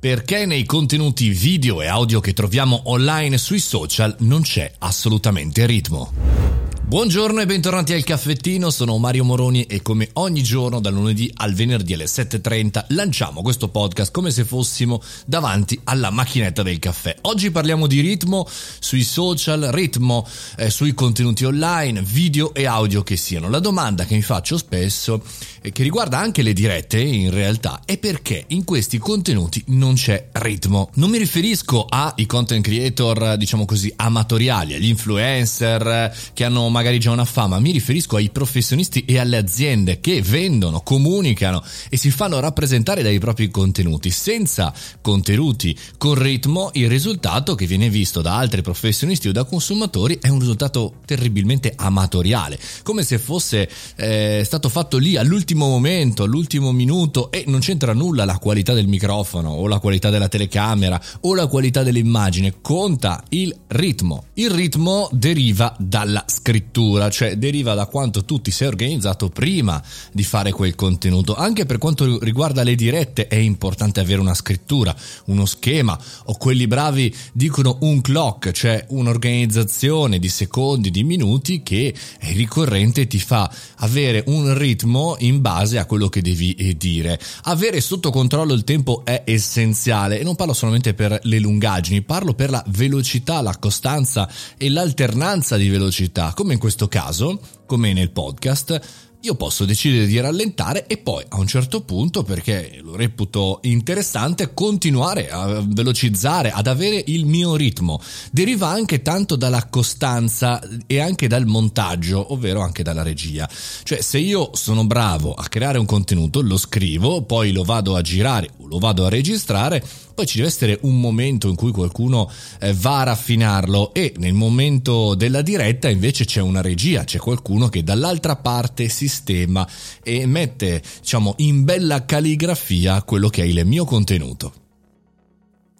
Perché nei contenuti video e audio che troviamo online sui social non c'è assolutamente ritmo. Buongiorno e bentornati al caffettino, sono Mario Moroni e come ogni giorno dal lunedì al venerdì alle 7.30 lanciamo questo podcast come se fossimo davanti alla macchinetta del caffè. Oggi parliamo di ritmo sui social, ritmo eh, sui contenuti online, video e audio che siano. La domanda che mi faccio spesso e che riguarda anche le dirette in realtà è perché in questi contenuti non c'è ritmo. Non mi riferisco ai content creator diciamo così amatoriali, agli influencer che hanno magari già una fama, mi riferisco ai professionisti e alle aziende che vendono, comunicano e si fanno rappresentare dai propri contenuti. Senza contenuti con ritmo, il risultato che viene visto da altri professionisti o da consumatori è un risultato terribilmente amatoriale, come se fosse eh, stato fatto lì all'ultimo momento, all'ultimo minuto e non c'entra nulla la qualità del microfono o la qualità della telecamera o la qualità dell'immagine, conta il ritmo. Il ritmo deriva dalla scrittura scrittura, cioè deriva da quanto tu ti sei organizzato prima di fare quel contenuto. Anche per quanto riguarda le dirette è importante avere una scrittura, uno schema o quelli bravi dicono un clock, cioè un'organizzazione di secondi, di minuti che è ricorrente e ti fa avere un ritmo in base a quello che devi eh, dire. Avere sotto controllo il tempo è essenziale e non parlo solamente per le lungaggini, parlo per la velocità, la costanza e l'alternanza di velocità, come in questo caso, come nel podcast, io posso decidere di rallentare e poi a un certo punto, perché lo reputo interessante, continuare a velocizzare, ad avere il mio ritmo. Deriva anche tanto dalla costanza e anche dal montaggio, ovvero anche dalla regia. Cioè se io sono bravo a creare un contenuto, lo scrivo, poi lo vado a girare lo vado a registrare, poi ci deve essere un momento in cui qualcuno eh, va a raffinarlo e nel momento della diretta invece c'è una regia, c'è qualcuno che dall'altra parte sistema e mette, diciamo, in bella calligrafia quello che è il mio contenuto.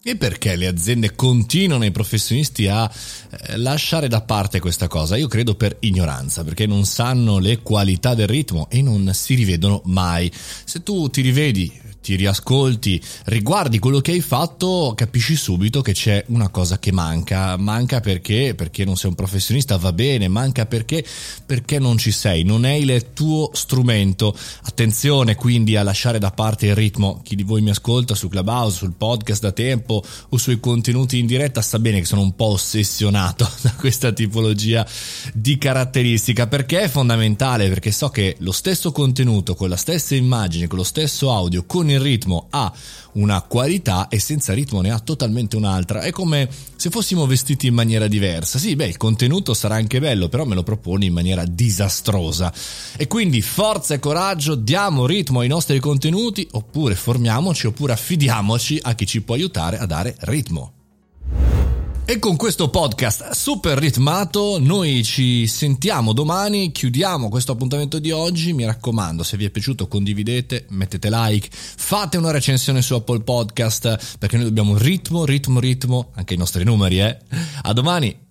E perché le aziende continuano i professionisti a eh, lasciare da parte questa cosa? Io credo per ignoranza, perché non sanno le qualità del ritmo e non si rivedono mai. Se tu ti rivedi ti riascolti, riguardi quello che hai fatto, capisci subito che c'è una cosa che manca. Manca perché? Perché non sei un professionista, va bene, manca perché? Perché non ci sei, non è il tuo strumento. Attenzione quindi a lasciare da parte il ritmo. Chi di voi mi ascolta su Clubhouse, sul podcast da tempo o sui contenuti in diretta sa bene che sono un po' ossessionato da questa tipologia di caratteristica perché è fondamentale, perché so che lo stesso contenuto, con la stessa immagine, con lo stesso audio, con il ritmo ha una qualità e senza ritmo ne ha totalmente un'altra. È come se fossimo vestiti in maniera diversa. Sì, beh, il contenuto sarà anche bello, però me lo proponi in maniera disastrosa. E quindi forza e coraggio, diamo ritmo ai nostri contenuti, oppure formiamoci, oppure affidiamoci a chi ci può aiutare a dare ritmo. E con questo podcast super ritmato noi ci sentiamo domani, chiudiamo questo appuntamento di oggi, mi raccomando se vi è piaciuto condividete, mettete like, fate una recensione su Apple Podcast perché noi dobbiamo ritmo, ritmo, ritmo, anche i nostri numeri eh. A domani!